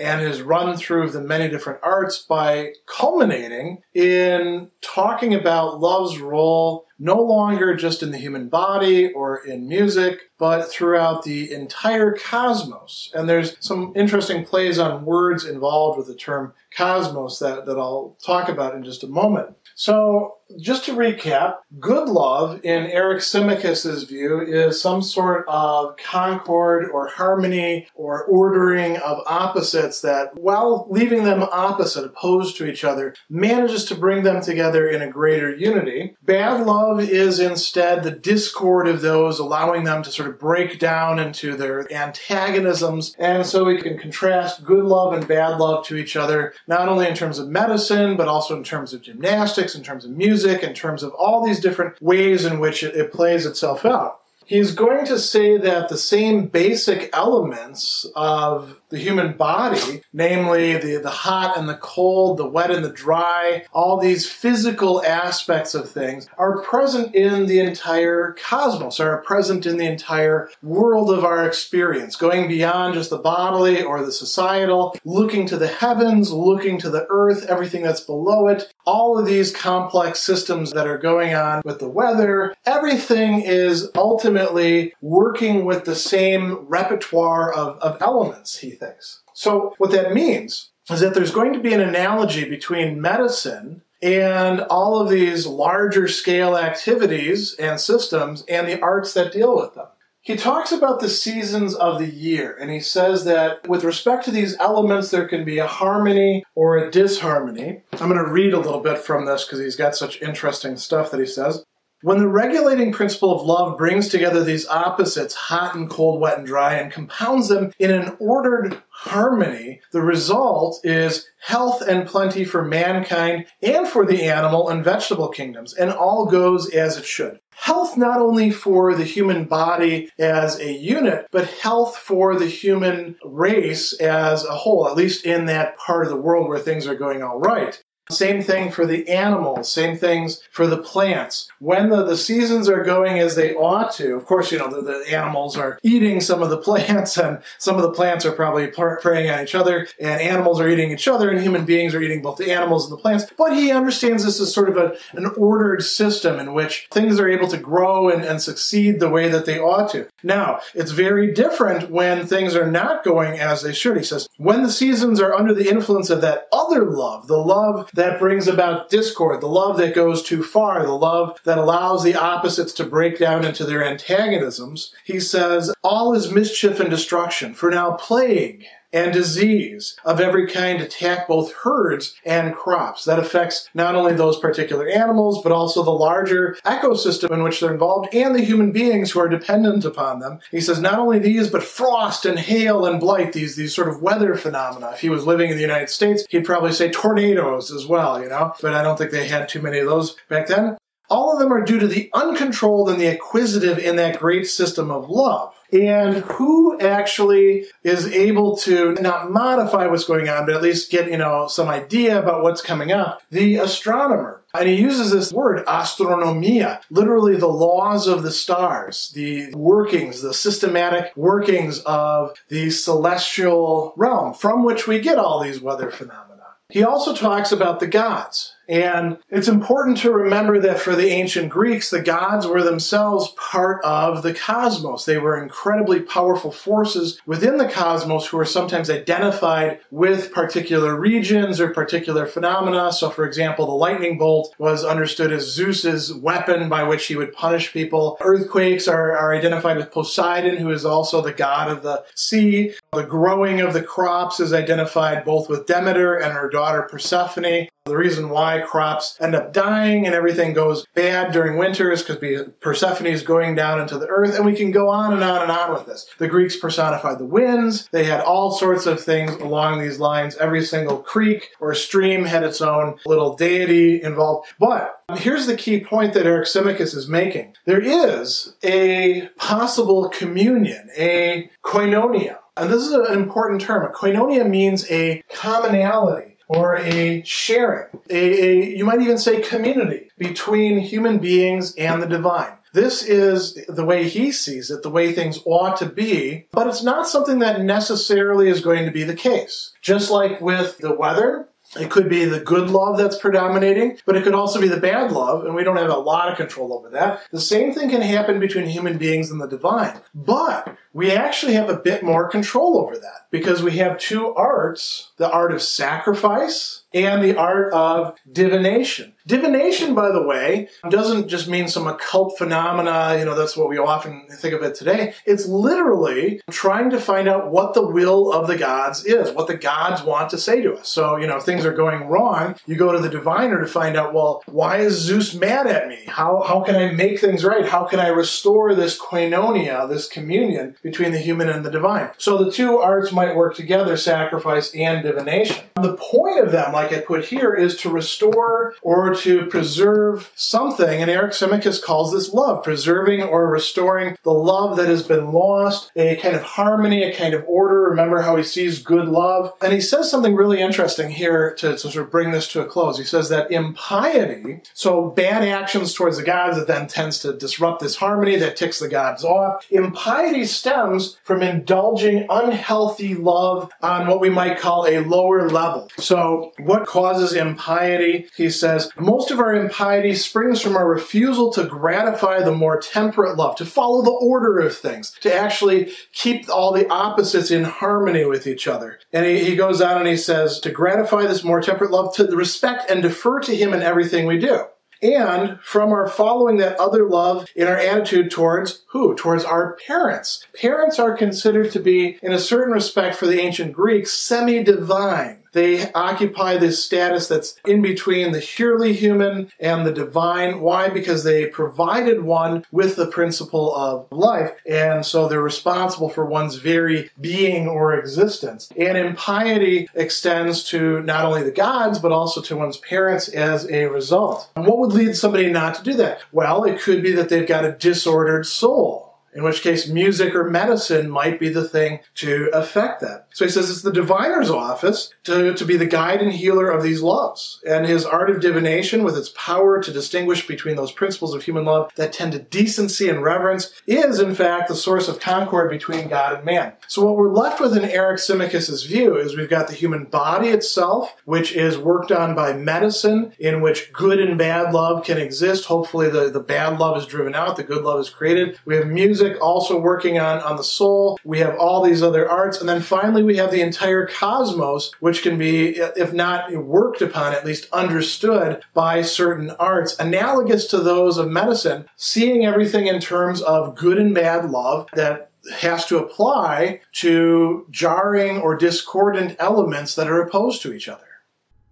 and his run through the many different arts by culminating in talking about love's role no longer just in the human body or in music, but throughout the entire cosmos. And there's some interesting plays on words involved with the term cosmos that, that I'll talk about in just a moment. So, just to recap, good love, in Eryximachus's view, is some sort of concord or harmony or ordering of opposites that, while leaving them opposite, opposed to each other, manages to bring them together in a greater unity. Bad love is instead the discord of those, allowing them to sort of break down into their antagonisms. And so we can contrast good love and bad love to each other, not only in terms of medicine, but also in terms of gymnastics, in terms of music, in terms of all these different ways in which it, it plays itself out. He's going to say that the same basic elements of the human body, namely the, the hot and the cold, the wet and the dry, all these physical aspects of things are present in the entire cosmos, are present in the entire world of our experience, going beyond just the bodily or the societal, looking to the heavens, looking to the earth, everything that's below it, all of these complex systems that are going on with the weather, everything is ultimately working with the same repertoire of, of elements, he thinks. So, what that means is that there's going to be an analogy between medicine and all of these larger scale activities and systems and the arts that deal with them. He talks about the seasons of the year, and he says that with respect to these elements, there can be a harmony or a disharmony. I'm going to read a little bit from this because he's got such interesting stuff that he says. When the regulating principle of love brings together these opposites, hot and cold, wet and dry, and compounds them in an ordered harmony, the result is health and plenty for mankind and for the animal and vegetable kingdoms, and all goes as it should. Health not only for the human body as a unit, but health for the human race as a whole, at least in that part of the world where things are going all right. Same thing for the animals, same things for the plants. When the, the seasons are going as they ought to, of course, you know, the, the animals are eating some of the plants, and some of the plants are probably preying on each other, and animals are eating each other, and human beings are eating both the animals and the plants. But he understands this as sort of a, an ordered system in which things are able to grow and, and succeed the way that they ought to. Now, it's very different when things are not going as they should. He says, when the seasons are under the influence of that other love, the love that brings about discord, the love that goes too far, the love that allows the opposites to break down into their antagonisms. He says, All is mischief and destruction, for now plague and disease of every kind attack both herds and crops. That affects not only those particular animals, but also the larger ecosystem in which they're involved and the human beings who are dependent upon them. He says not only these, but frost and hail and blight, these, these sort of weather phenomena. If he was living in the United States, he'd probably say tornadoes as well, you know, but I don't think they had too many of those back then. All of them are due to the uncontrolled and the acquisitive in that great system of love and who actually is able to not modify what's going on, but at least get, you know, some idea about what's coming up? The astronomer. And he uses this word, astronomia, literally the laws of the stars, the workings, the systematic workings of the celestial realm from which we get all these weather phenomena. He also talks about the gods. And it's important to remember that for the ancient Greeks, the gods were themselves part of the cosmos. They were incredibly powerful forces within the cosmos who were sometimes identified with particular regions or particular phenomena. So, for example, the lightning bolt was understood as Zeus's weapon by which he would punish people. Earthquakes are, are identified with Poseidon, who is also the god of the sea. The growing of the crops is identified both with Demeter and her daughter Persephone. The reason why crops end up dying and everything goes bad during winter is because Persephone is going down into the earth, and we can go on and on and on with this. The Greeks personified the winds. They had all sorts of things along these lines. Every single creek or stream had its own little deity involved. But here's the key point that Eryximachus is making. There is a possible communion, a koinonia. And this is an important term. A koinonia means a commonality or a sharing, a, a, you might even say community between human beings and the divine. This is the way he sees it, the way things ought to be, but it's not something that necessarily is going to be the case. Just like with the weather, it could be the good love that's predominating, but it could also be the bad love, and we don't have a lot of control over that. The same thing can happen between human beings and the divine. But we actually have a bit more control over that because we have two arts the art of sacrifice and the art of divination. Divination, by the way, doesn't just mean some occult phenomena, you know, that's what we often think of it today. It's literally trying to find out what the will of the gods is, what the gods want to say to us. So, you know, if things are going wrong, you go to the diviner to find out, well, why is Zeus mad at me? How, how can I make things right? How can I restore this koinonia, this communion between the human and the divine? So the two arts might work together, sacrifice and divination. The point of them, like I put here, is to restore or to preserve something, and Eric Eryximachus calls this love, preserving or restoring the love that has been lost, a kind of harmony, a kind of order. Remember how he sees good love? And he says something really interesting here to, to sort of bring this to a close. He says that impiety, so bad actions towards the gods that then tends to disrupt this harmony that ticks the gods off, impiety stems from indulging unhealthy love on what we might call a lower level. So, what causes impiety? He says, most of our impiety springs from our refusal to gratify the more temperate love, to follow the order of things, to actually keep all the opposites in harmony with each other. And he, he goes on and he says, to gratify this more temperate love, to respect and defer to him in everything we do and from our following that other love in our attitude towards who? Towards our parents. Parents are considered to be, in a certain respect for the ancient Greeks, semi divine. They occupy this status that's in between the purely human and the divine. Why? Because they provided one with the principle of life, and so they're responsible for one's very being or existence. And impiety extends to not only the gods, but also to one's parents as a result. And what would lead somebody not to do that? Well, it could be that they've got a disordered soul in which case music or medicine might be the thing to affect that. So he says it's the diviner's office to, to be the guide and healer of these loves. And his art of divination, with its power to distinguish between those principles of human love that tend to decency and reverence, is in fact the source of concord between God and man. So what we're left with in Eryximachus's view is we've got the human body itself, which is worked on by medicine, in which good and bad love can exist. Hopefully the, the bad love is driven out, the good love is created. We have music music, also working on, on the soul. We have all these other arts. And then finally, we have the entire cosmos, which can be, if not worked upon, at least understood by certain arts, analogous to those of medicine, seeing everything in terms of good and bad love that has to apply to jarring or discordant elements that are opposed to each other.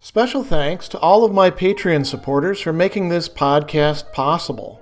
Special thanks to all of my Patreon supporters for making this podcast possible.